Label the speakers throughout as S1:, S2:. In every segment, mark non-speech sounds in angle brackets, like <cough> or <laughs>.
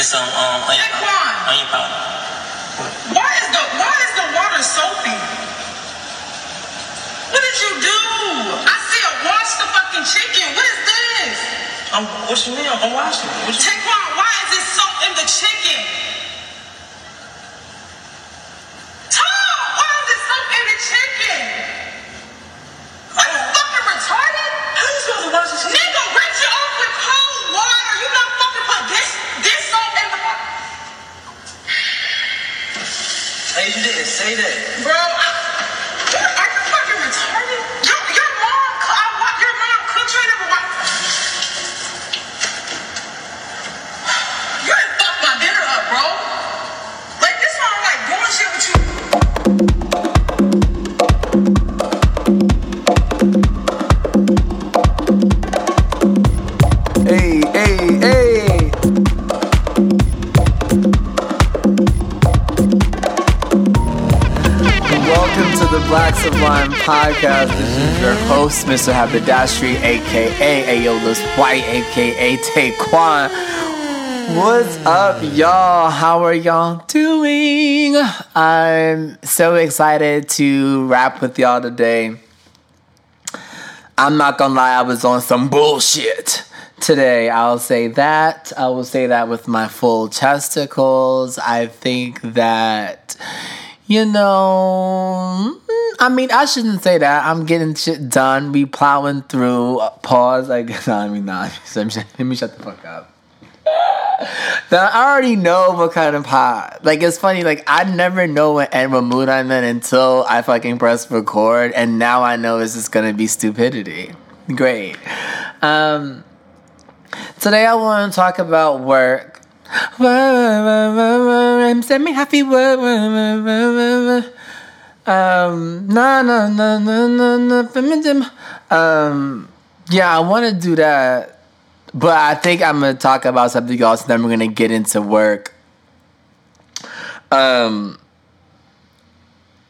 S1: and some um onion powder. Onion powder.
S2: Why is the why is the water soapy? What did you do? I said wash the fucking chicken. What is this?
S1: I'm what you mean? I'm washing. What you,
S2: Taquan, why is this soap in the chicken?
S1: Say that.
S3: Podcast. This is your host, Mr. Haberdashery, aka Ayolas White, aka Taquan. What's up, y'all? How are y'all doing? I'm so excited to rap with y'all today. I'm not gonna lie, I was on some bullshit today. I'll say that. I will say that with my full testicles. I think that, you know, I mean, I shouldn't say that. I'm getting shit done. We plowing through. Uh, Pause. Guess. No, I mean, nah. Let me shut the fuck up. Now, I already know what kind of pot. Like it's funny. Like I never know what and what mood I'm in until I fucking press record, and now I know it's just gonna be stupidity. Great. Um, today I want to talk about work. Send me happy work. Um, na na na na na na. feminism. Um, yeah, I want to do that. But I think I'm gonna talk about something else, and then we're gonna get into work. Um.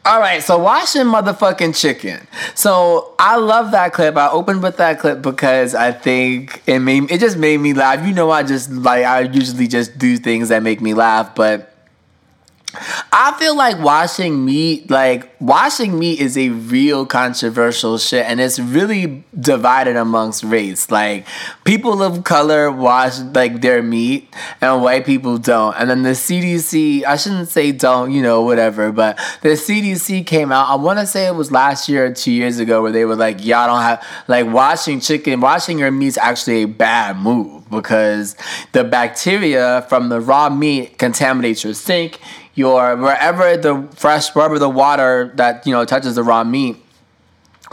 S3: All right, so washing motherfucking chicken. So I love that clip. I opened with that clip because I think it made it just made me laugh. You know, I just like I usually just do things that make me laugh, but I feel like washing meat, like washing meat is a real controversial shit and it's really divided amongst race. Like people of color wash like their meat and white people don't. And then the CDC, I shouldn't say don't, you know, whatever, but the CDC came out, I want to say it was last year or 2 years ago where they were like, y'all don't have like washing chicken, washing your meat's actually a bad move because the bacteria from the raw meat contaminates your sink your wherever the fresh wherever the water that you know touches the raw meat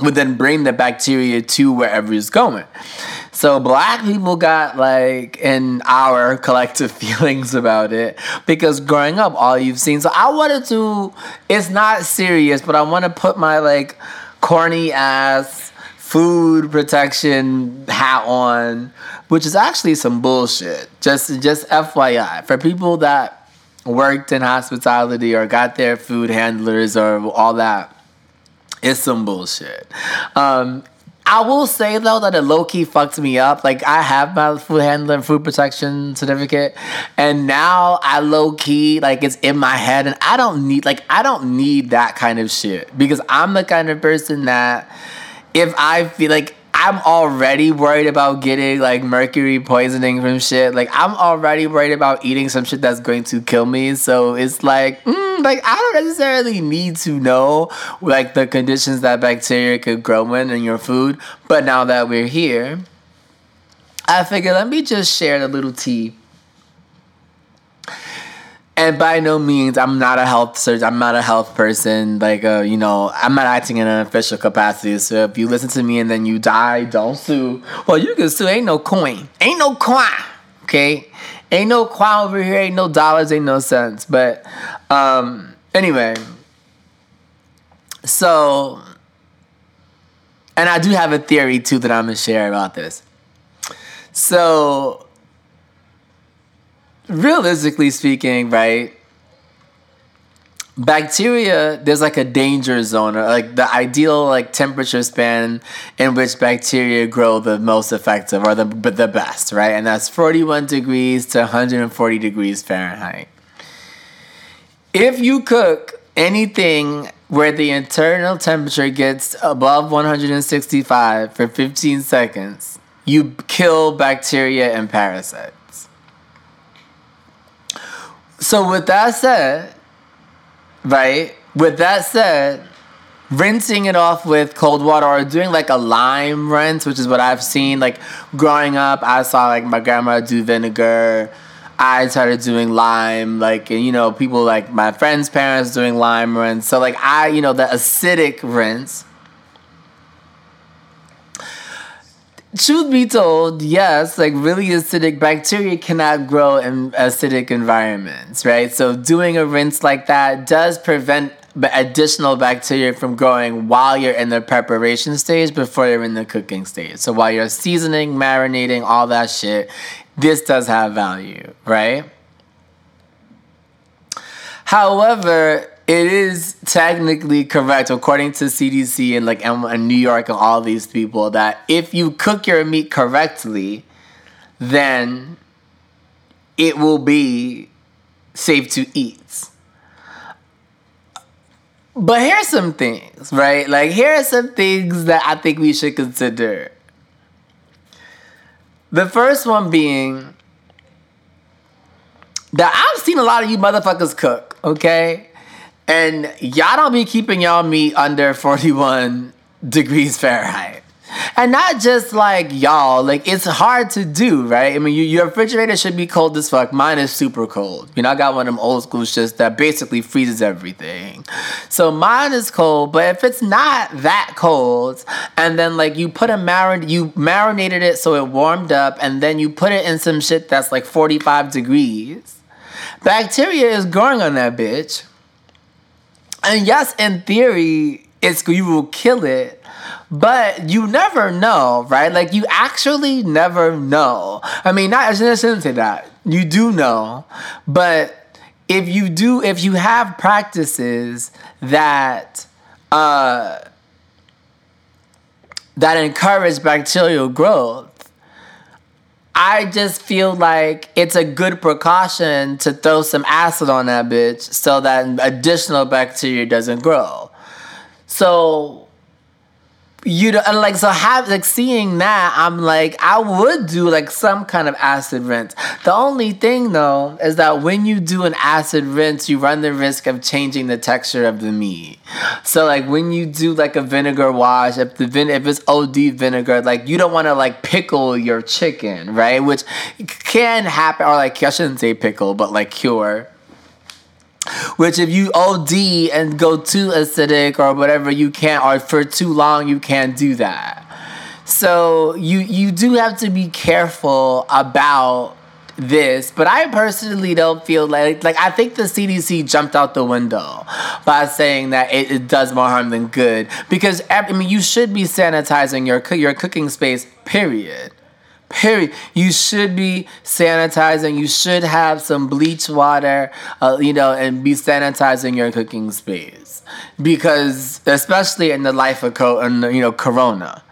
S3: would then bring the bacteria to wherever it's going. So black people got like in our <laughs> collective feelings about it because growing up all you've seen. So I wanted to it's not serious, but I want to put my like corny ass food protection hat on, which is actually some bullshit. Just just FYI for people that worked in hospitality or got their food handlers or all that. It's some bullshit. Um, I will say though that it low key fucked me up. Like I have my food handler and food protection certificate, and now I low key like it's in my head, and I don't need like I don't need that kind of shit because I'm the kind of person that if I feel like I'm already worried about getting like mercury poisoning from shit. Like I'm already worried about eating some shit that's going to kill me. So it's like, mm, like I don't necessarily need to know like the conditions that bacteria could grow in in your food. But now that we're here, I figured let me just share a little tea. And by no means, I'm not a health search. I'm not a health person. Like, uh, you know, I'm not acting in an official capacity. So if you listen to me and then you die, don't sue. Well, you can sue. Ain't no coin. Ain't no coin. Okay. Ain't no coin over here. Ain't no dollars. Ain't no cents. But um, anyway, so, and I do have a theory too that I'm gonna share about this. So realistically speaking, right? bacteria there's like a danger zone or like the ideal like temperature span in which bacteria grow the most effective or the the best right and that's 41 degrees to 140 degrees fahrenheit if you cook anything where the internal temperature gets above 165 for 15 seconds you kill bacteria and parasites so with that said right? With that said, rinsing it off with cold water or doing like a lime rinse, which is what I've seen. Like growing up, I saw like my grandma do vinegar. I started doing lime, like and, you know, people like my friends' parents doing lime rinse. So like I, you know, the acidic rinse truth be told, yes, like really acidic bacteria cannot grow in acidic environments, right? So doing a rinse like that does prevent additional bacteria from growing while you're in the preparation stage before you're in the cooking stage. So while you're seasoning, marinating, all that shit, this does have value, right? However, it is technically correct according to CDC and like and New York and all these people that if you cook your meat correctly, then it will be safe to eat. But here's some things, right? Like here are some things that I think we should consider. The first one being that I've seen a lot of you motherfuckers cook, okay? And y'all don't be keeping y'all meat under <laughs> 41 degrees Fahrenheit. And not just like y'all, like it's hard to do, right? I mean, you, your refrigerator should be cold as fuck. Mine is super cold. You know, I got one of them old school shits that basically freezes everything. So mine is cold, but if it's not that cold, and then like you put a marin, you marinated it so it warmed up, and then you put it in some shit that's like 45 degrees, bacteria is growing on that bitch and yes, in theory, it's you will kill it, but you never know, right? Like you actually never know. I mean, not I shouldn't say that. You do know, but if you do, if you have practices that uh, that encourage bacterial growth, I just feel like it's a good precaution to throw some acid on that bitch so that additional bacteria doesn't grow. So you know, and like so have like seeing that, I'm like, I would do like some kind of acid rinse. The only thing though is that when you do an acid rinse, you run the risk of changing the texture of the meat. So like when you do like a vinegar wash, if the vin if it's OD vinegar, like you don't want to like pickle your chicken, right? Which can happen, or like I shouldn't say pickle, but like cure which if you OD and go too acidic or whatever, you can't, or for too long, you can't do that. So you you do have to be careful about this, but I personally don't feel like like I think the CDC jumped out the window by saying that it, it does more harm than good because I mean you should be sanitizing your your cooking space. Period. Period. You should be sanitizing. You should have some bleach water, uh, you know, and be sanitizing your cooking space because, especially in the life of co- and you know Corona.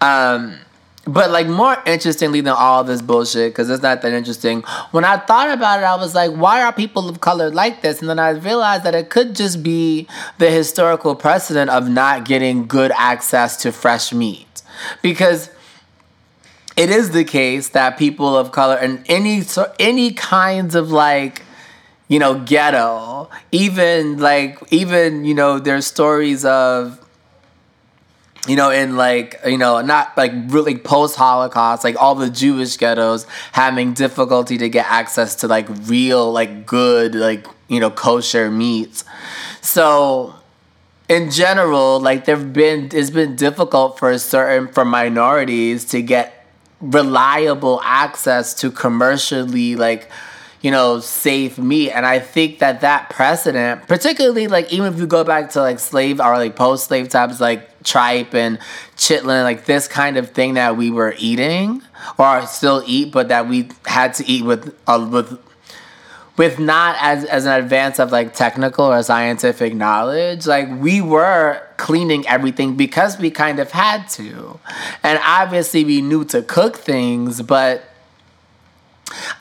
S3: Um, but like more interestingly than all this bullshit, because it's not that interesting. When I thought about it, I was like, why are people of color like this? And then I realized that it could just be the historical precedent of not getting good access to fresh meat, because it is the case that people of color and any so any kinds of like you know ghetto even like even you know there's stories of you know in like you know not like really post holocaust like all the jewish ghettos having difficulty to get access to like real like good like you know kosher meats. So in general like there've been it's been difficult for certain for minorities to get reliable access to commercially like you know safe meat. And i think that that precedent particularly like even if you go back to like slave or like post slave times like tripe and chitlin like this kind of thing that we were eating or still eat but that we had to eat with uh, with with not as as an advance of like technical or scientific knowledge like we were cleaning everything because we kind of had to. And obviously we knew to cook things but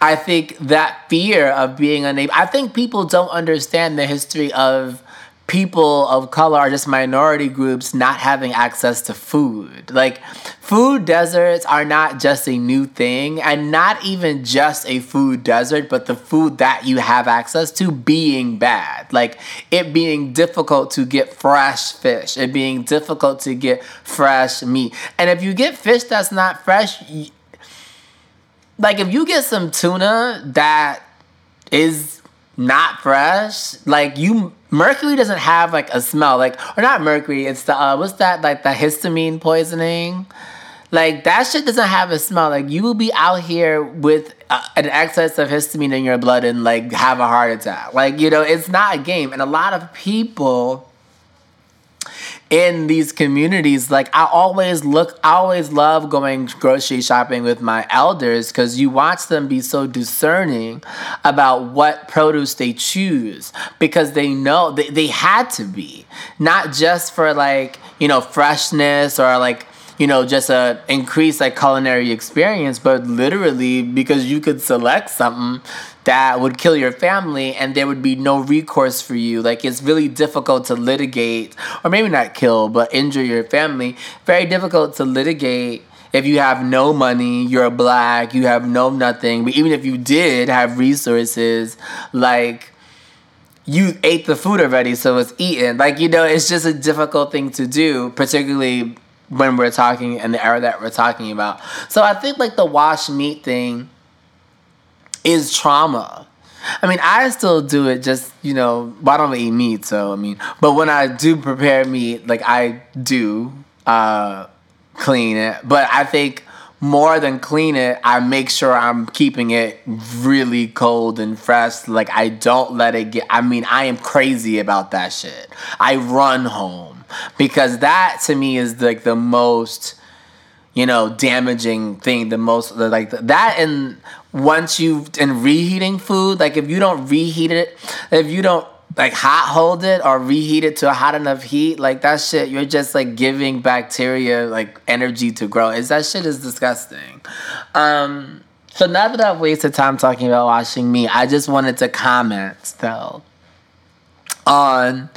S3: I think that fear of being unable, I think people don't understand the history of people of color are just minority groups not having access to food. Like, food deserts are not just a new thing, and not even just a food desert, but the food that you have access to being bad. Like, it being difficult to get fresh fish, it being difficult to get fresh meat. And if you get fish that's not fresh, like if you get some tuna that is not fresh, like you mercury doesn't have like a smell, like or not mercury, it's the uh what's that like the histamine poisoning. Like that shit doesn't have a smell. Like you will be out here with uh, an excess of histamine in your blood and like have a heart attack. Like you know, it's not a game. And a lot of people in these communities like i always look i always love going grocery shopping with my elders because you watch them be so discerning about what produce they choose because they know they, they had to be. Not just for like you know freshness or like you know, just a increased like culinary experience, but literally because you could select something that would kill your family and there would be no recourse for you. Like it's really difficult to litigate, or maybe not kill, but injure your family. Very difficult to litigate if you have no money, you're black, you have no nothing. But even if you did have resources, like you ate the food already, so it's eaten. Like, you know, it's just a difficult thing to do, particularly when we're talking in the era that we're talking about. So I think like the wash meat thing is trauma. I mean, I still do it just, you know, well, I don't eat meat, so I mean, but when I do prepare meat, like I do uh, clean it. But I think more than clean it, I make sure I'm keeping it really cold and fresh. Like I don't let it get, I mean, I am crazy about that shit. I run home because that to me is like the most you know damaging thing the most like that and once you've and reheating food like if you don't reheat it if you don't like hot hold it or reheat it to a hot enough heat like that shit you're just like giving bacteria like energy to grow. Is that shit is disgusting. Um so now that i've wasted time talking about washing meat i just wanted to comment though on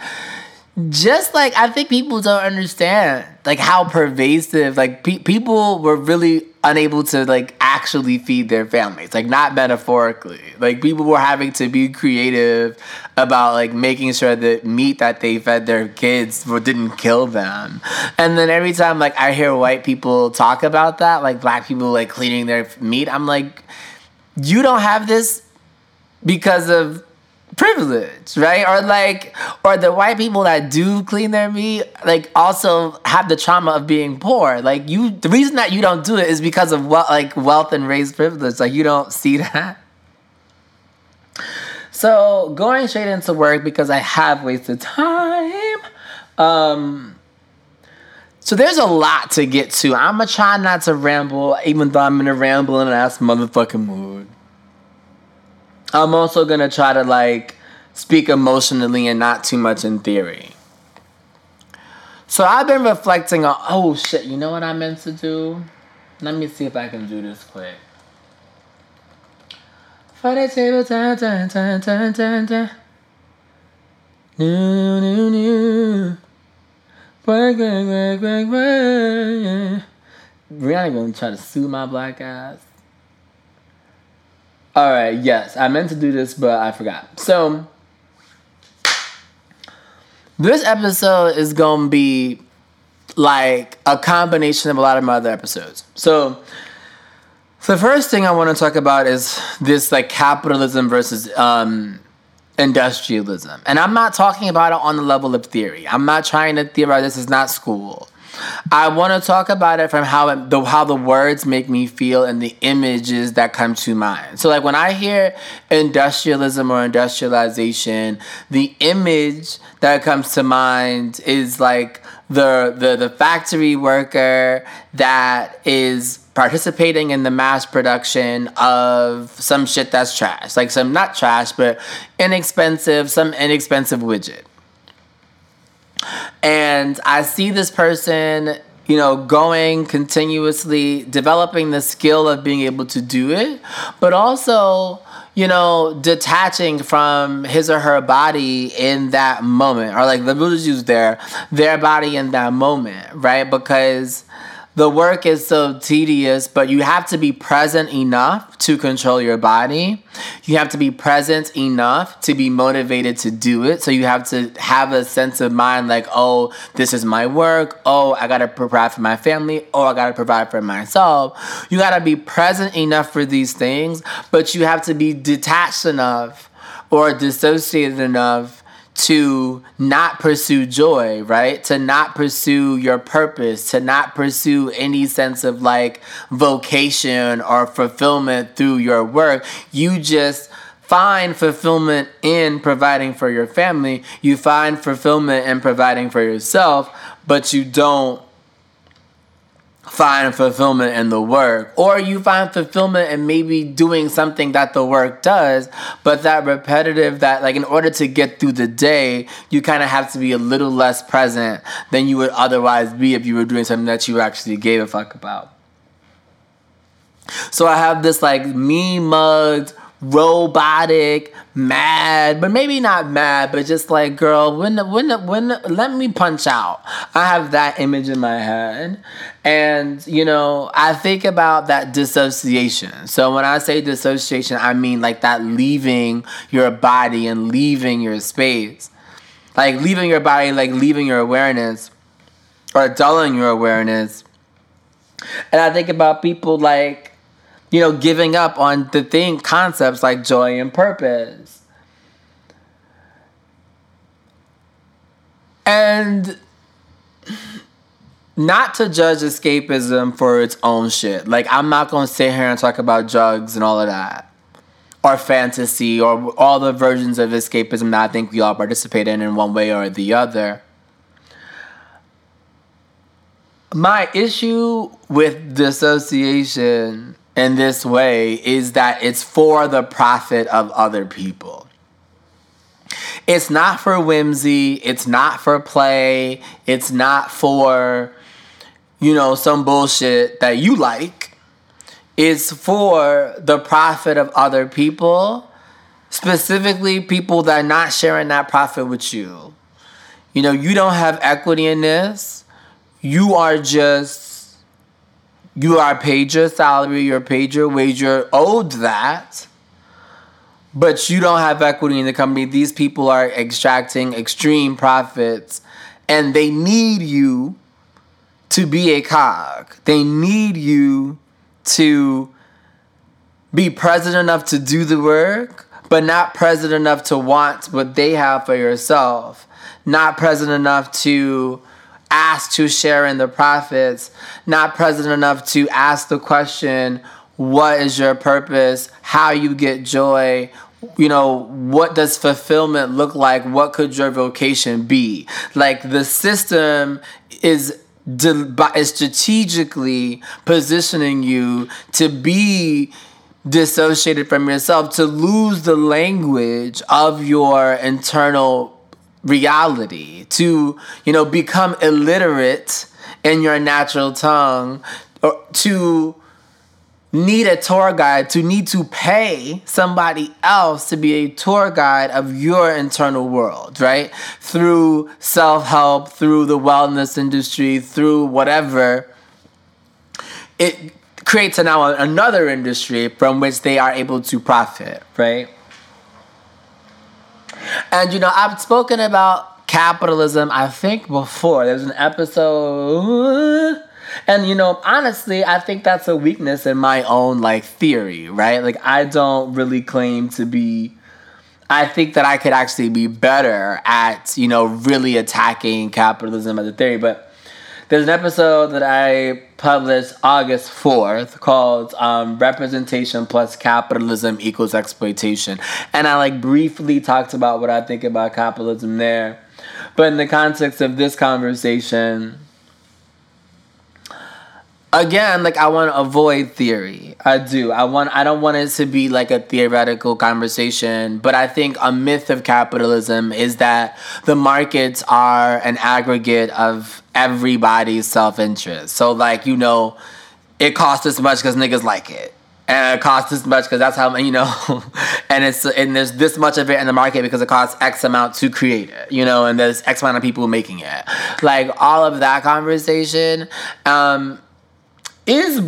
S3: just like I think people don't understand like how pervasive like pe- people were really unable to like actually feed their families like not metaphorically. Like people were having to be creative about like making sure that meat that they fed their kids didn't kill them. And then every time like I hear white people talk about that like black people like cleaning their meat I'm like you don't have this because of privilege, right? Or like, or the white people that do clean their meat, like also have the trauma of being poor. Like you, the reason that you don't do it is because of what, like wealth and race privilege. Like you don't see <laughs> that. So going straight into work because I have wasted time. Um, so there's a lot to get to. I'm gonna try not to ramble, even though I'm in a rambling ass motherfucking mood. I'm also gonna try to like speak emotionally and not too much in theory. So I've been reflecting on oh shit, you know what I meant to do? Let me see if I can do this quick. For the table, turn, turn, turn, turn, turn, turn. New, new, new. Work, work, work, work, work. Rihanna gonna try to sue my black ass. All right, yes, I meant to do this, but I forgot. So, this episode is to be like a combination of a lot of my other episodes. So, the first thing I want to talk about is this like capitalism versus um, industrialism. And I'm not talking about it on the level of theory. I'm not trying to theorize. This is not school. I want to talk about it from how it, the how the words make me feel and the images that come to mind. So like when I hear industrialism or industrialization, the image that comes to mind is like the the the factory worker that is participating in the mass production of some shit that's trash. Like some not trash, but inexpensive, some inexpensive widget. And I see this person, you know, going continuously developing the skill of being able to do it, but also you know, detaching from his or her body in that moment, or like the Buddha's use their their body in that moment, right? Because the work is so tedious, but you have to be present enough to control your body. You have to be present enough to be motivated to do it. So you have to have a sense of mind like, oh, this is my work. Oh, I gotta provide for my family. Oh, I gotta provide for myself. You gotta be present enough for these things, but you have to be detached enough or dissociated enough to not pursue joy, right? To not pursue your purpose, to not pursue any sense of like vocation or fulfillment through your work. You just find fulfillment in providing for your family. You find fulfillment in providing for yourself, but you don't find fulfillment in the work. Or you find fulfillment in maybe doing something that the work does but that repetitive that like in order to get through the day you kind of have to be a little less present than you would otherwise be if you were doing something that you actually gave a fuck about. So i have this like me mugged robotic, mad, but maybe not mad, but just like, girl, when when when let me punch out. I have that image in my head. And, you know, I think about that dissociation. So when I say dissociation, I mean like that leaving your body and leaving your space. Like leaving your body, like leaving your awareness or dulling your awareness. And I think about people like you know, giving up on the thing concepts like joy and purpose. And not to judge escapism for its own shit. Like I'm not gonna sit here and talk about drugs and all of that. Or fantasy or all the versions of escapism that I think we all participate in in one way or the other. My issue with dissociation in this way is that it's for the profit of other people. It's not for whimsy, it's not for play, it's not for, you know, some bullshit that you like. It's for the profit of other people, specifically people that are not sharing that profit with you. You know, you don't have equity in this. You are just you are paid your salary, you're paid your wage, you're owed that, but you don't have equity in the company. These people are extracting extreme profits and they need you to be a cog. They need you to be present enough to do the work, but not present enough to want what they have for yourself. Not present enough to asked to share in the profits, not present enough to ask the question, what is your purpose? How you get joy? You know, what does fulfillment look like? What could your vocation be? Like the system is strategically positioning you to be dissociated from yourself, to lose the language of your internal reality, to, you know, become illiterate in your natural tongue, or to need a tour guide, to need to pay somebody else to be a tour guide of your internal world, right? Through self help, through the wellness industry, through whatever. It creates now another industry from which they are able to profit, right? And you know, I've spoken about capitalism, I think before. There's an episode. And you know, honestly, I think that's a weakness in my own like theory, right? Like I don't really claim to be I think that I could actually be better at, you know, really attacking capitalism as a theory, but there's an episode that I published August 4th called um, Representation Plus Capitalism Equals Exploitation. And I like briefly talked about what I think about capitalism there. But in the context of this conversation, again, like I want to avoid theory. I do. I want. I don't want it to be like a theoretical conversation. But I think a myth of capitalism is that the markets are an aggregate of everybody's self interest. So like you know, it costs this much because niggas like it. And it costs this much because that's how <laughs> you know, and it's and there's this much of it in the market because it costs X amount to create it, you know, and there's X amount of people making it. Like all of that conversation, um, is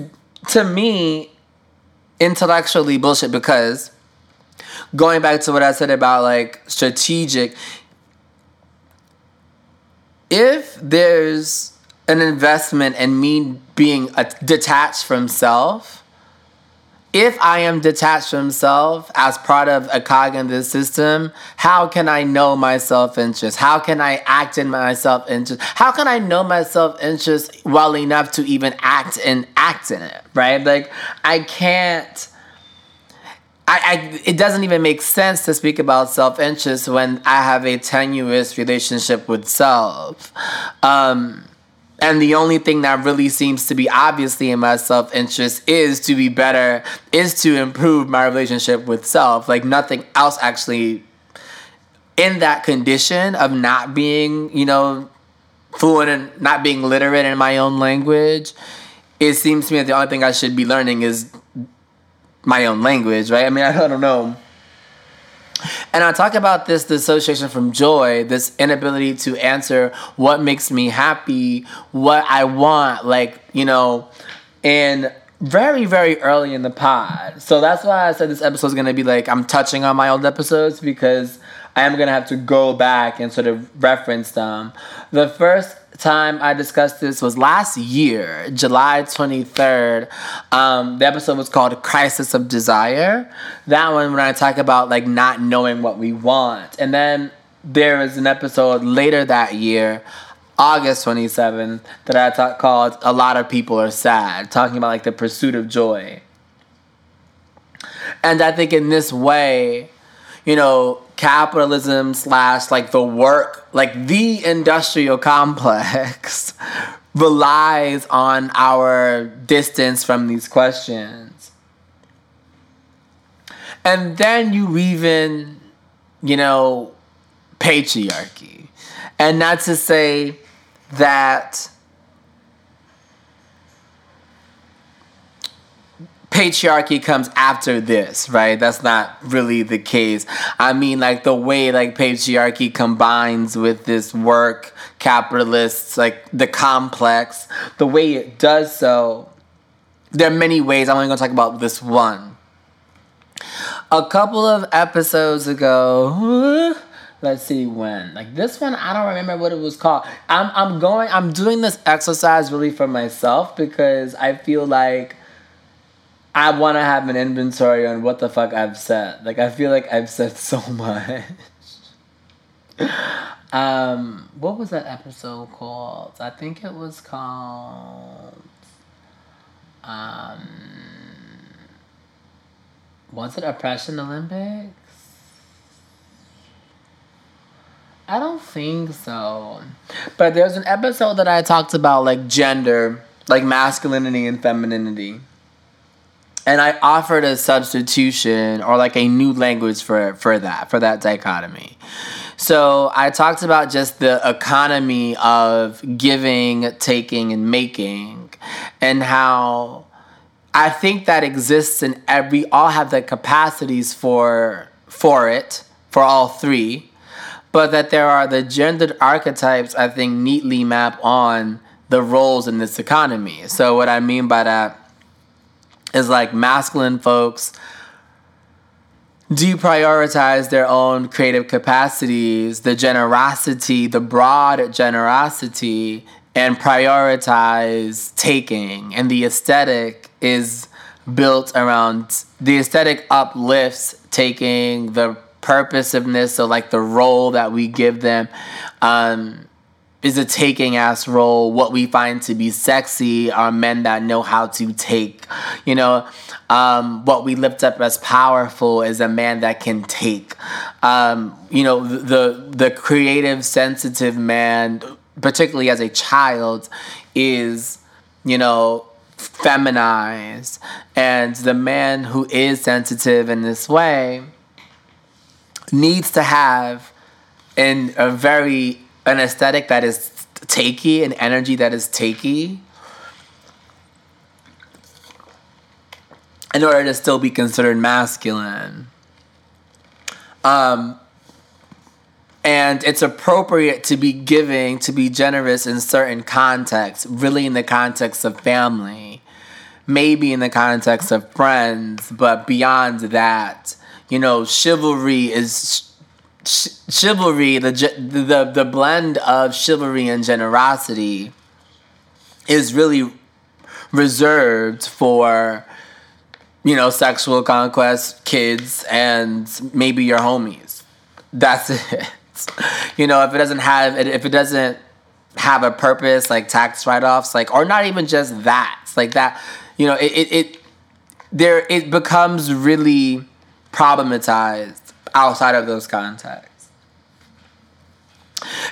S3: to me intellectually bullshit because going back to what I said about like strategic, if there's an investment in me being detached from self, if I am detached from self as part of a cognitive system, how can I know my self interest? How can I act in my self interest? How can I know my self interest well enough to even act and act in it? Right? Like I can't. I, I it doesn't even make sense to speak about self interest when I have a tenuous relationship with self. Um, and the only thing that really seems to be obviously in my self interest is to be better, is to improve my relationship with self. Like nothing else actually in that condition of not being, you know, fluent and not being literate in my own language. It seems to me that the only thing I should be learning is my own language, right? I mean, <laughs> I don't know. And I talk about this dissociation from joy, this inability to answer what makes me happy, what I want, like, you know, and very, very early in the pod. So that's why I said this episode is going to be like, I'm touching on my old episodes because I am going to have to go back and sort of reference them. The first time I discussed this was last year, July 23rd. Um, the episode was called Crisis of Desire. That one, when I talk about like not knowing what we want. And then there was an episode later that year, August 27th, that I talk, called A Lot of People Are Sad, talking about like the pursuit of joy. And I think in this way, you know, capitalism slash like the work, like the industrial complex <laughs> relies on our distance from these questions. And then you weave in, you know, patriarchy. And not to say that patriarchy comes after this, right? That's not really the case. I mean, like the way like patriarchy combines with this work capitalists, like the complex, the way it does so. There are many ways. I'm only gonna talk about this one. A couple of episodes ago, <laughs> let's see when. Like this one, I don't remember what it was called. I'm I'm going. I'm doing this exercise really for myself because I feel like I want to have an inventory on what the fuck I've said. Like I feel like I've said so <laughs> much. um, what was that episode called? I think it was called. Um, was it Oppression Olympics? I don't think so. But there's an episode that I talked about like gender, like masculinity and femininity and I offered a substitution or like a new language for for that for that dichotomy. So I talked about just the economy of giving, taking, and making, and how I think that exists in every. All have the capacities for for it for all three, but that there are the gendered archetypes. I think neatly map on the roles in this economy. So what I mean by that is like masculine folks deprioritize their own creative capacities, the generosity, the broad generosity, and prioritize taking. And the aesthetic is built around the aesthetic uplifts taking the purposiveness, so like the role that we give them. Um, is a taking ass role. What we find to be sexy are men that know how to take. You know, um, what we lift up as powerful is a man that can take. Um, you know, the the creative, sensitive man, particularly as a child, is you know feminized and the man who is sensitive in this way needs to have in a very an aesthetic that is takey an energy that is takey in order to still be considered masculine. Um and it's appropriate to be giving to be generous in certain contexts really in the context of family maybe in the context of friends but beyond that you know chivalry is ch- chivalry the, the the blend of chivalry and generosity is really reserved for you know sexual conquest kids and maybe your homies. That's <laughs> it. You know, if it doesn't have if it doesn't have a purpose like tax write-offs, like or not even just that, like that, you know, it, it, it there it becomes really problematized outside of those contexts.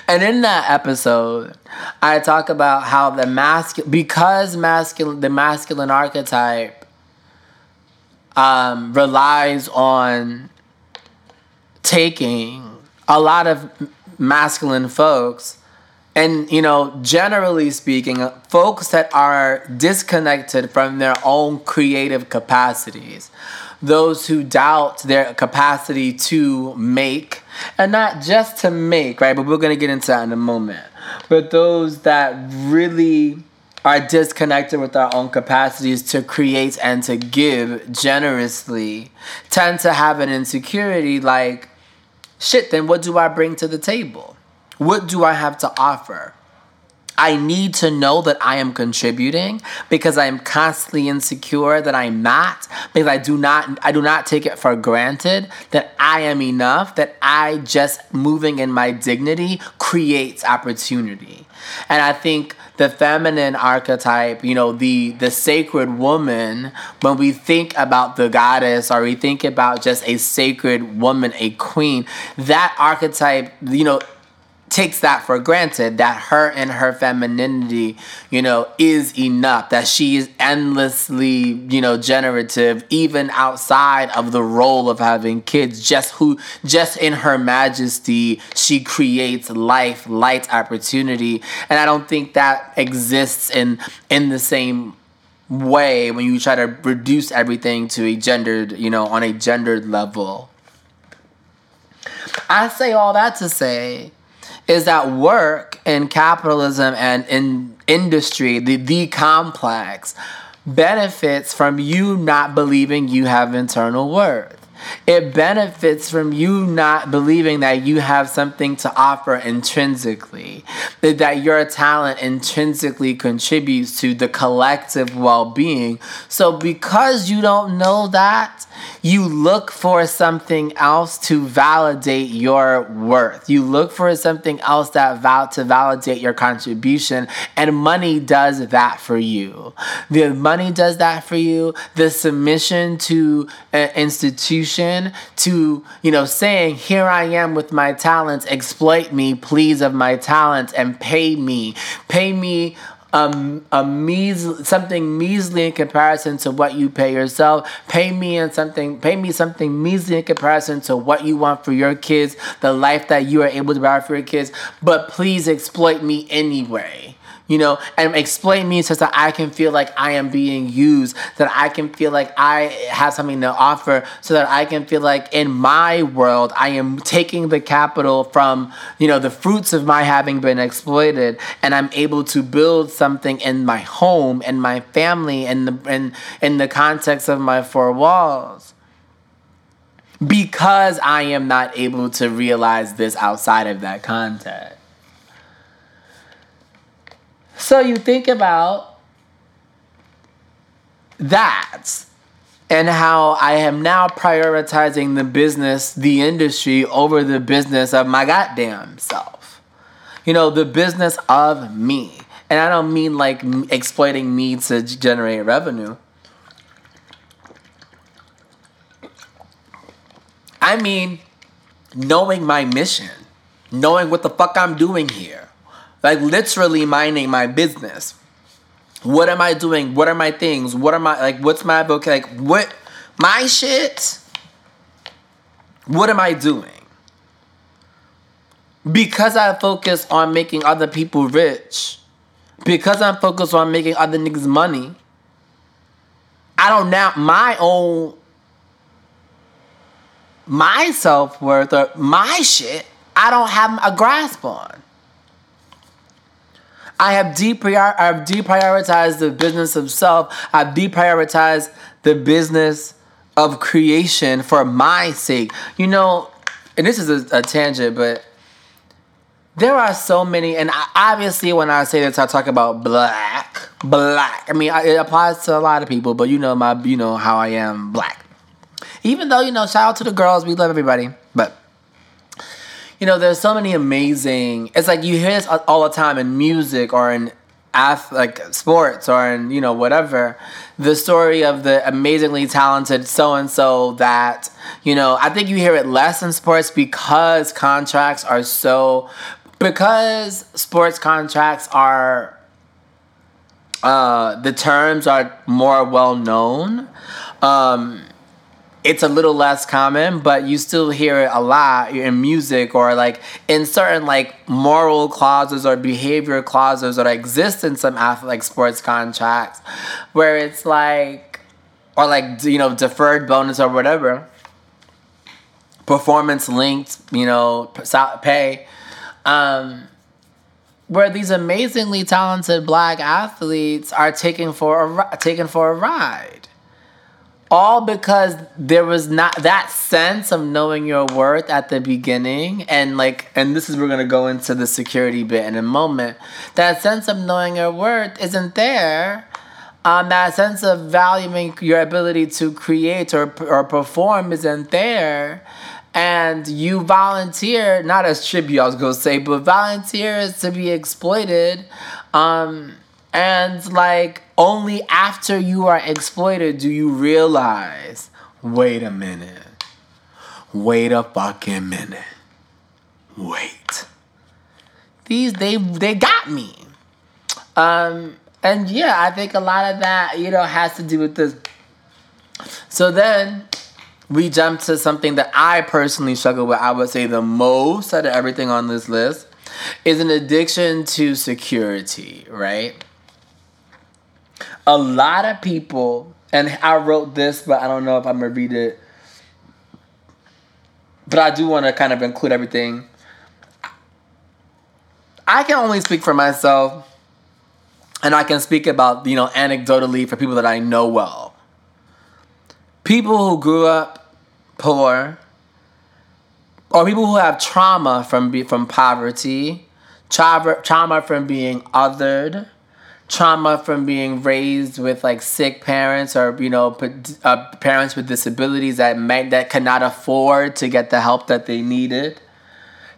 S3: And in that episode, I talk about how the masculine because masculine the masculine archetype um, relies on taking a lot of masculine folks and you know generally speaking folks that are disconnected from their own creative capacities those who doubt their capacity to make and not just to make right but we're going to get into that in a moment but those that really are disconnected with our own capacities to create and to give generously tend to have an insecurity like shit, then what do I bring to the table? What do I have to offer? I need to know that I am contributing because I am constantly insecure that I'm not because I do not I do not take it for granted that I am enough that I just moving in my dignity creates opportunity. And I think the feminine archetype, you know, the the sacred woman, when we think about the goddess or we think about just a sacred woman, a queen, that archetype, you know, takes that for granted that her and her femininity, you know, is enough, that she is endlessly, you know, generative, even outside of the role of having kids. Just who, just in her majesty, she creates life, light, opportunity. And I don't think that exists in in the same way when you try to reduce everything to a gendered, you know, on a gendered level. I say all that to say is that work in capitalism and in industry, the, the complex, benefits from you not believing you have internal worth. It benefits from you not believing that you have something to offer intrinsically, that your talent intrinsically contributes to the collective well being. So, because you don't know that, you look for something else to validate your worth. You look for something else that val- to validate your contribution, and money does that for you. The money does that for you. The submission to an institution, to you know, saying, "Here I am with my talents. Exploit me, please, of my talents, and pay me. Pay me um, a measly something measly in comparison to what you pay yourself. Pay me in something. Pay me something measly in comparison to what you want for your kids, the life that you are able to provide for your kids. But please exploit me anyway you know, and explain me so that I can feel like I am being used, that I can feel like I have something to offer, so that I can feel like in my world I am taking the capital from, you know, the fruits of my having been exploited, and I'm able to build something in my home and my family and the in in the context of my four walls. Because I am not able to realize this outside of that context. So you think about that and how I am now prioritizing the business, the industry over the business of my goddamn self. You know, the business of me. And I don't mean like exploiting me to generate revenue. I mean knowing my mission, knowing what the fuck I'm doing here like literally minding my business What am I doing? What are my things? What are my like what's my voc like what my shit? What am I doing? Because I focus on making other people rich, because I'm focused on making other niggas money, I don't now my own my self worth or my shit, I don't have a grasp on. I have deprior- I've deprioritized the business of self. I've deprioritized the business of creation for my sake. You know, and this is a, a tangent, but there are so many, and I, obviously, when I say this, I talk about black, black. I mean, I, it applies to a lot of people, but you know my, you know how I am, black. Even though you know, shout out to the girls, we love everybody, you know, there's so many amazing. It's like you hear this all the time in music or in ath- like sports or in you know whatever. The story of the amazingly talented so and so that you know. I think you hear it less in sports because contracts are so because sports contracts are uh, the terms are more well known. Um, it's a little less common, but you still hear it a lot in music or like in certain like moral clauses or behavior clauses that exist in some athletic sports contracts where it's like or like you know deferred bonus or whatever performance linked you know pay um where these amazingly talented black athletes are taken for a taken for a ride all because there was not that sense of knowing your worth at the beginning. And like and this is we're going to go into the security bit in a moment. That sense of knowing your worth isn't there. Um, that sense of valuing your ability to create or, or perform isn't there. And you volunteer not as tribute i was going to say but volunteers to be exploited. Um, and like only after you are exploited do you realize, wait a minute. Wait a fucking minute. Wait. These they they got me. Um and yeah, I think a lot of that, you know, has to do with this. So then we jump to something that I personally struggle with. I would say the most out of everything on this list is an addiction to security, right? A lot of people, and I wrote this, but I don't know if I'm gonna read it. But I do want to kind of include everything. I can only speak for myself, and I can speak about, you know, anecdotally for people that I know well. People who grew up poor, or people who have trauma from from poverty, trauma, trauma from being othered, trauma from being raised with like sick parents or you know uh, parents with disabilities that may, that cannot afford to get the help that they needed.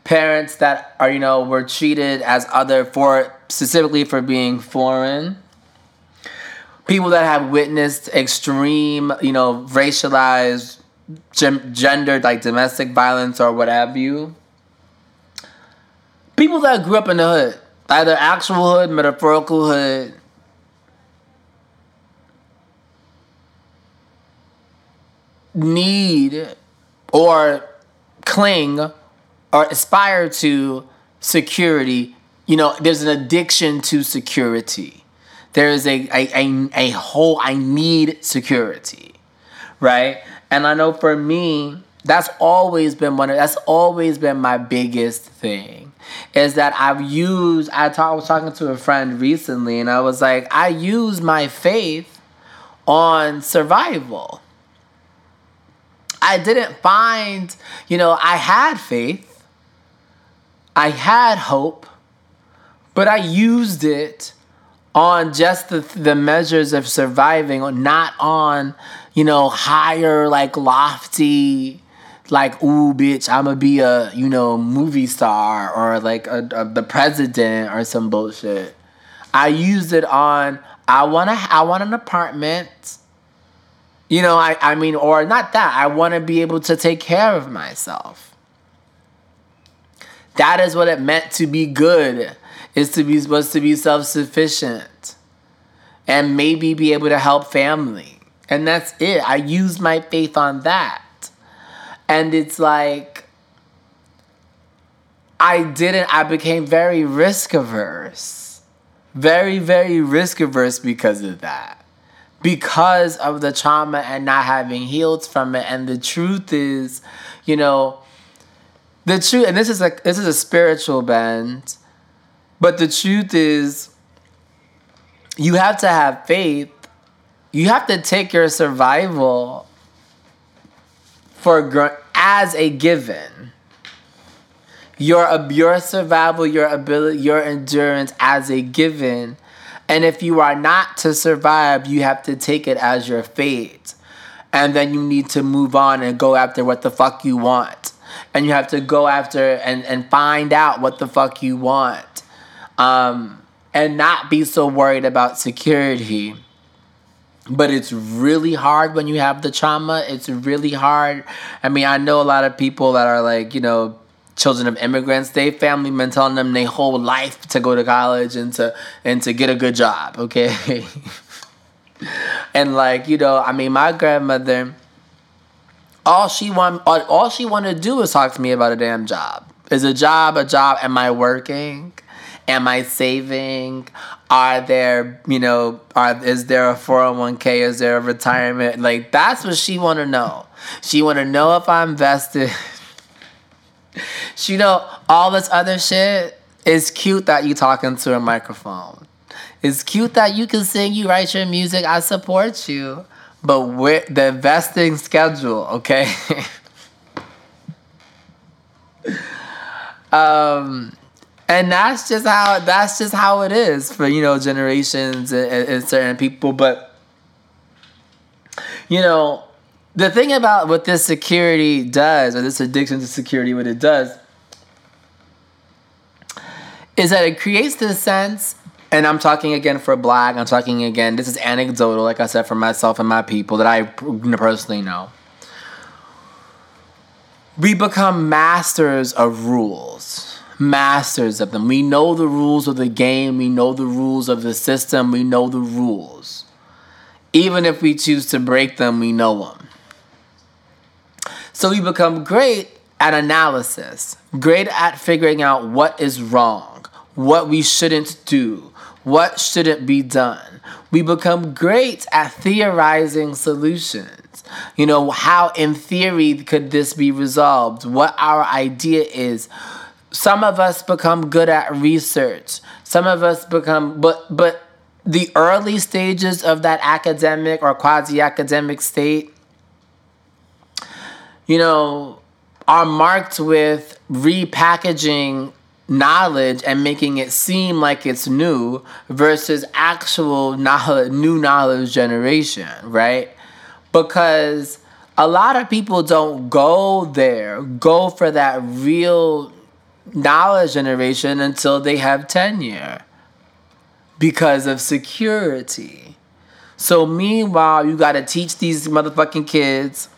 S3: Parents that are you know were treated as other for specifically for being foreign. People that have witnessed extreme you know racialized gendered like domestic violence or what have you. People that grew up in the hood either actual hood, metaphorical hood. Need or cling or aspire to security. You know, there's an addiction to security. There is a, a, a, a whole, I need security, right? And I know for me, that's always been one of, that's always been my biggest thing is that I've used I talk, I was talking to a friend recently and I was like I use my faith on survival. I didn't find, you know, I had faith. I had hope, but I used it on just the the measures of surviving, not on, you know, higher like lofty like, ooh, bitch, I'm gonna be a, you know, movie star or like a, a, the president or some bullshit. I used it on, I want to, I want an apartment. You know, I, I mean, or not that. I want to be able to take care of myself. That is what it meant to be good. Is to be supposed to be self sufficient. and maybe be able to help family. And that's it. I used my faith on that. And it's like, I didn't, I became very risk averse. Very, very risk averse because of that. Because of the trauma and not having healed from it. And the truth is, you know, the truth, and this is a this is a spiritual bend, but the truth is, you have to have faith. You have to take your survival for as a given. Your your survival, your ability, your endurance as a given. And if you are not to survive, you have to take it as your fate. And then you need to move on and go after what the fuck you want. And you have to go after and, and find out what the fuck you want. Um, and not be so worried about security. But it's really hard when you have the trauma. It's really hard. I mean, I know a lot of people that are like, you know, children of immigrants, they family been telling them their whole life to go to college and to and to get a good job, <laughs> okay? and like, you know, I mean my grandmother all she want all, she wanted to do was talk to me about a damn job. Is a job a job? Am I working? Am I saving? Are there, you know, are is there a 401k? Is there a retirement? Like that's what she want to know. She want to know if I'm invested. <laughs> she know all this other shit. It's cute that you talking to a microphone. It's cute that you can sing, you write your music. I support you, but with the investing schedule, okay? <laughs> um and that's just how that's just how it is for you know generations and, and, certain people. But you know the thing about what this security does or this addiction to security what it does is that it creates this sense and i'm talking again for black i'm talking again this is anecdotal like i said for myself and my people that i personally know. We become masters of rules masters of them. We know the rules of the game, we know the rules of the system, we know the rules. Even if we choose to break them, we know them. So we become great at analysis, great at figuring out what is wrong, what we shouldn't do, what shouldn't be done. We become great at theorizing solutions. You know, how in theory could this be resolved? What our idea is some of us become good at research. Some of us become but but the early stages of that academic or quasi academic state you know are marked with repackaging knowledge and making it seem like it's new versus actual knowledge new knowledge generation right? Because a lot of people don't go there go for that real knowledge generation until they have tenure because of security. So meanwhile, you got to teach these motherfucking kids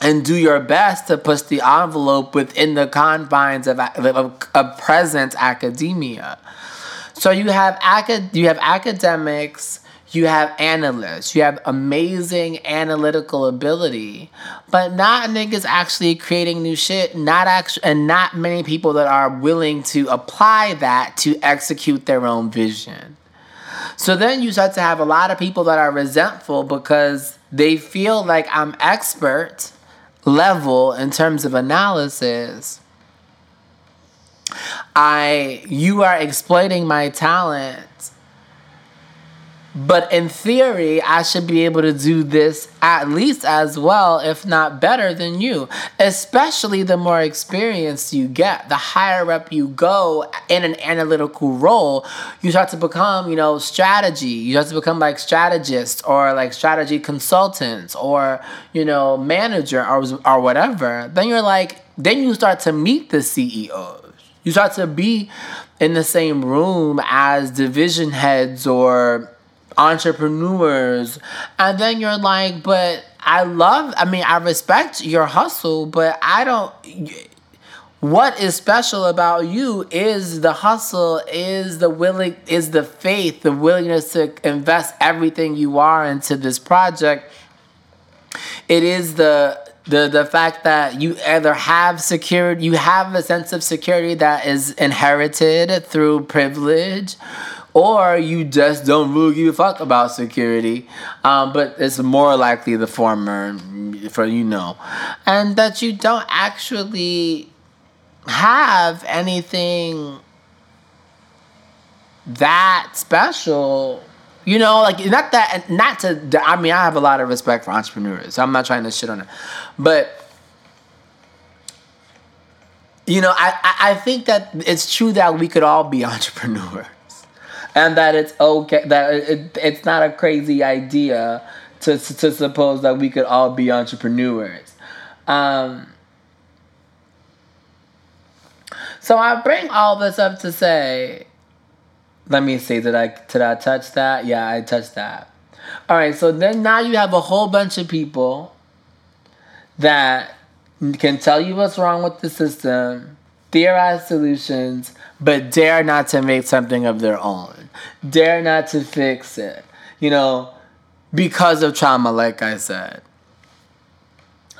S3: and do your best to push the envelope within the confines of, of, of present academia. So you have acad- you have academics you have analysts, you have amazing analytical ability, but not niggas actually creating new shit, not actually, and not many people that are willing to apply that to execute their own vision. So then you start to have a lot of people that are resentful because they feel like I'm expert level in terms of analysis. I you are exploiting my talent but in theory, I should be able to do this at least as well, if not better than you. Especially the more experience you get, the higher up you go in an analytical role, you start to become, you know, strategy. You start to become like strategist or like strategy consultant or, you know, manager or, or whatever. Then you're like, then you start to meet the CEOs. You start to be in the same room as division heads or entrepreneurs. And then you're like, but I love, I mean, I respect your hustle, but I don't. what is special about you is the hustle, is the willing, is the faith, the willingness to invest everything you are into this project. It is the the the fact that you either have secured you have a sense of security that is inherited through privilege, or you just don't really give a fuck about security. Um, but it's more likely the former, for you know, and that you don't actually have anything that special. You know, like not that, not to. I mean, I have a lot of respect for entrepreneurs. So I'm not trying to shit on it, but you know, I, I think that it's true that we could all be <laughs> entrepreneurs, and that it's okay that it, it's not a crazy idea to to suppose that we could all be entrepreneurs. Um, so I bring all this up to say, let me see, did I did I touch that? Yeah, I touched that. All right, so then now you have a whole bunch of people that can tell you what's wrong with the system, theorize solutions, but dare not to make something of their own. Dare not to fix it. You know, because of trauma, like I said.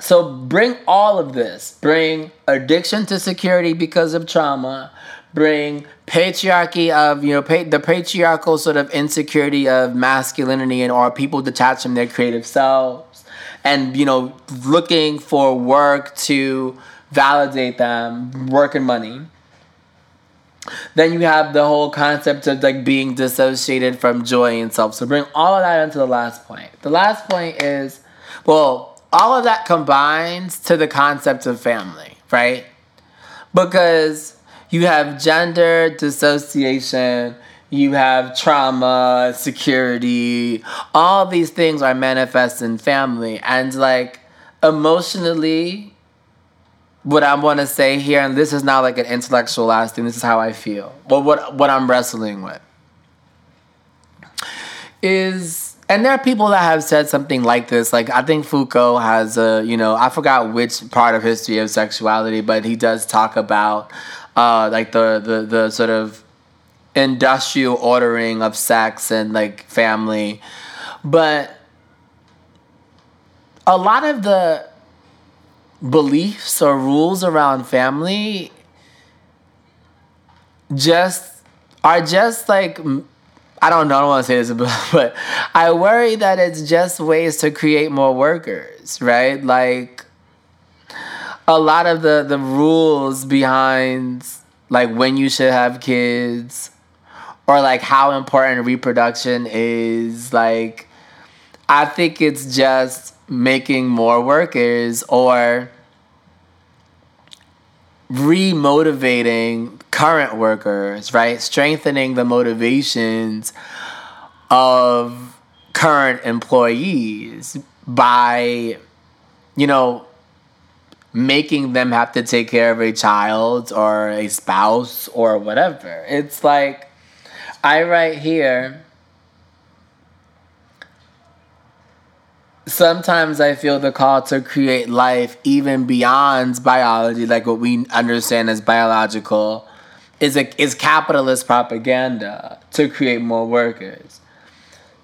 S3: So bring all of this. Bring addiction to security because of trauma. Bring patriarchy of you know pa- the patriarchal sort of insecurity of masculinity and or people detached from their creative selves, and you know looking for work to validate them, work and money. Then you have the whole concept of like being dissociated from joy and self. So bring all of that into the last point. The last point is, well, all of that combines to the concept of family, right? Because you have gender dissociation, you have trauma, security, all these things are manifest in family. And like emotionally, what I want to say here, and this is not like an intellectualized thing, this is how I feel. Well, what what I'm wrestling with is and there are people that have said something like this. Like I think Foucault has a, you know, I forgot which part of history of sexuality, but he does talk about uh, like the, the the sort of industrial ordering of sex and like family. But a lot of the beliefs or rules around family just are just like I don't know, I don't want to say this, <laughs> but I worry that it's just ways to create more workers, right? Like a lot of the the rules behind like when you should have kids or like how important reproduction is like I think it's just making more workers or remotivating current workers, right? Strengthening the motivations of current employees by, you know, making them have to take care of a child or a spouse or whatever. It's like, I write here. Sometimes I feel the call to create life even beyond biology, like what we understand as biological, is a, is capitalist propaganda to create more workers.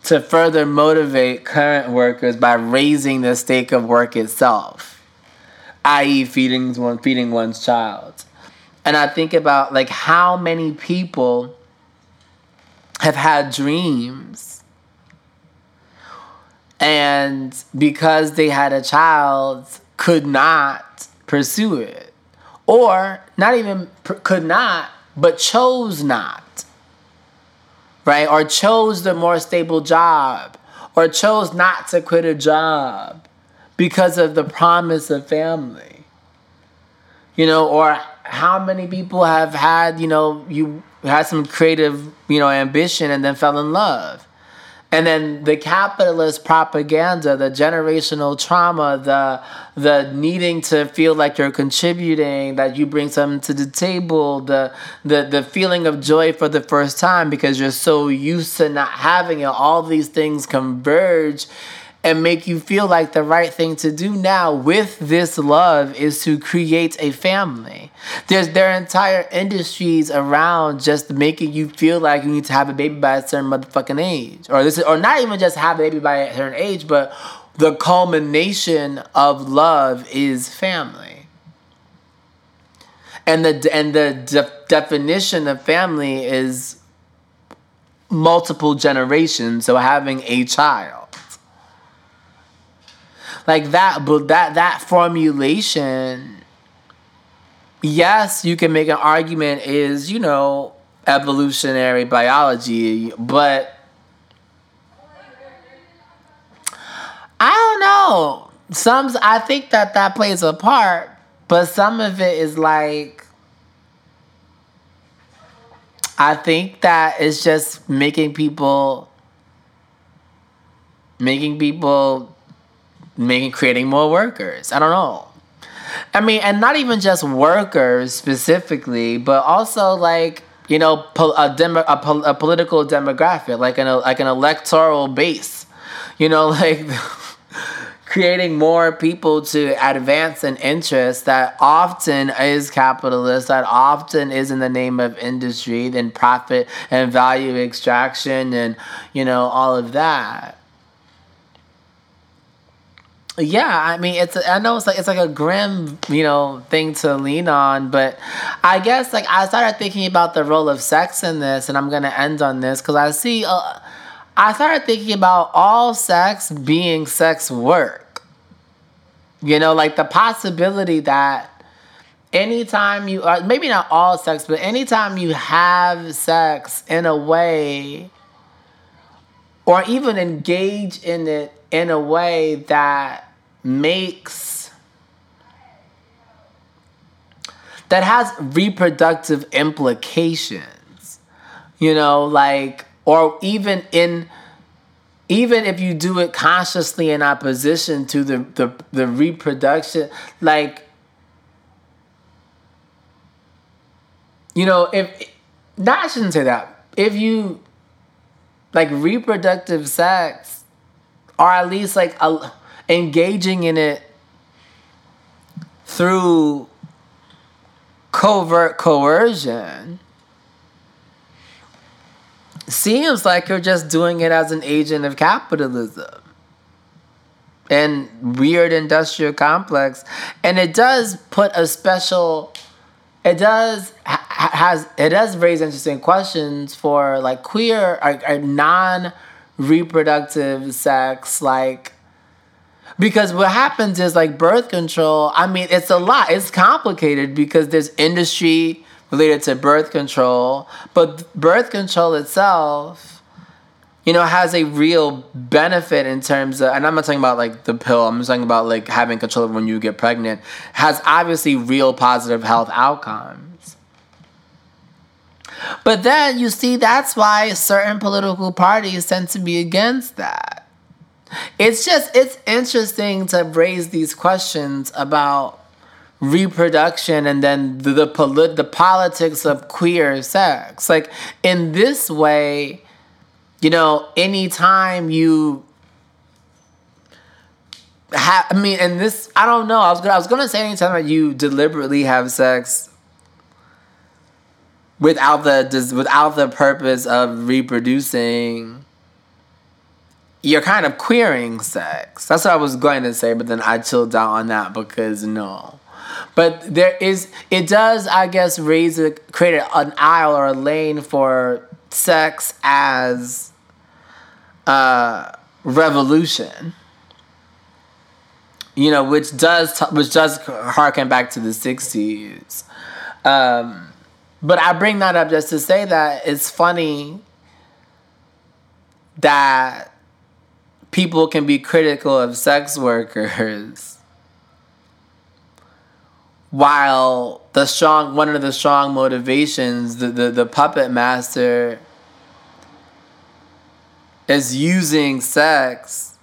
S3: To further motivate current workers by raising the stake of work itself, i.e., feeding one feeding one's child. And I think about like how many people have had dreams and because they had a child could not pursue it. Or not even could not but chose not. Right? Or chose the more stable job. Or chose not to quit a job because of the promise of family. You know or how many people have had you know you had some creative you know ambition and then fell in love and then the capitalist propaganda the generational trauma the the needing to feel like you're contributing that you bring something to the table the the the feeling of joy for the first time because you're so used to not having it. All these things converge and make you feel like the right thing to do now with this love is to create a family There's there are entire industries around just making you feel like you need to have a baby by a certain motherfucking age, or this, is, or not even just have a baby by a certain age, but the culmination of love is family. And the and the de- definition of family is multiple generations, so having a child. Like that, but that that formulation, yes, you can make an argument is, you know, evolutionary biology, but I don't know. Some I think that that plays a part, but some of it is like I think that it's just making people making people making creating more workers. I don't know. I mean, and not even just workers specifically, but also like you know a demo, a, a political demographic, like an like an electoral base. You know, <laughs> like creating more people to advance an interest that often is capitalist, that often is in the name of industry, then profit and value extraction, and you know all of that. Yeah, I mean it's I know it's like it's like a grim, you know, thing to lean on, but I guess like I started thinking about the role of sex in this and I'm to end on this cuz I see uh, I started thinking about all sex being sex work. You know, like the possibility that anytime you uh, maybe not all sex, but anytime you have sex in a way or even engage in it in a way that makes that has reproductive implications you know like or even in even if you do it consciously in opposition to the the, the reproduction like you know if not i shouldn't say that. If you like reproductive sex or at least like engaging in it through covert coercion. Seems like you're just doing it as an agent of capitalism. And weird industrial complex. And it does put a special it does ha- has it does raise interesting questions for like queer or, or non reproductive sex like because what happens is like birth control i mean it's a lot it's complicated because there's industry related to birth control but birth control itself you know has a real benefit in terms of and i'm not talking about like the pill i'm just talking about like having control when you get pregnant has obviously real positive health outcomes but then you see that's why certain political parties tend to be against that. It's just it's interesting to raise these questions about reproduction and then the the, polit- the politics of queer sex. Like in this way, you know, anytime you have, I mean, and this, I don't know. I was gonna, I was gonna say anytime that you deliberately have sex without the without the purpose of reproducing you're kind of queering sex. That's what i was going to say but then i chilled out on that because no. But there is it does i guess raise a create an aisle or a lane for sex as uh revolution. You know which does t- which does harken back to the 60s um but I bring that up just to say that it's funny that people can be critical of sex workers <laughs> while the strong one of the strong motivations the, the, the puppet master is using sex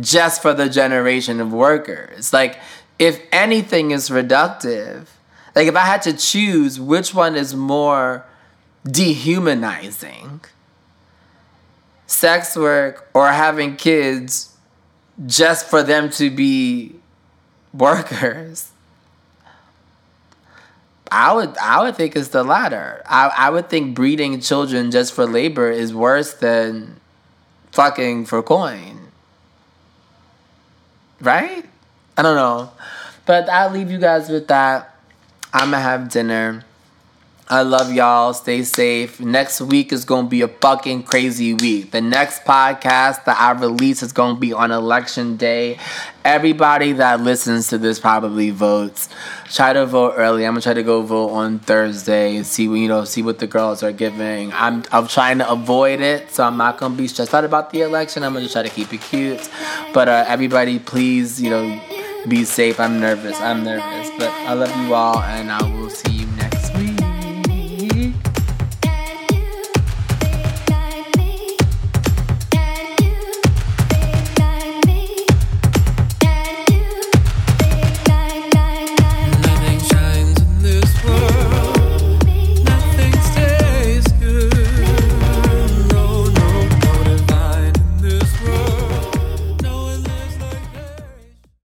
S3: just for the generation of workers. Like if anything is reductive like if I had to choose which one is more dehumanizing, sex work or having kids just for them to be workers. I would I would think it's the latter. I, I would think breeding children just for labor is worse than fucking for coin. Right? I don't know. But I'll leave you guys with that. I'ma have dinner. I love y'all. Stay safe. Next week is going to be a fucking crazy week. The next podcast that I release is going to be on election day. Everybody that listens to this probably votes. Try to vote early. I'm gonna try to go vote on Thursday. See you know see what the girls are giving. I'm I'm trying to avoid it, so I'm not gonna be stressed out about the election. I'm gonna just try to keep it cute. But uh, everybody, please, you know, be safe. I'm nervous. I'm nervous, but I love you all, and I will see.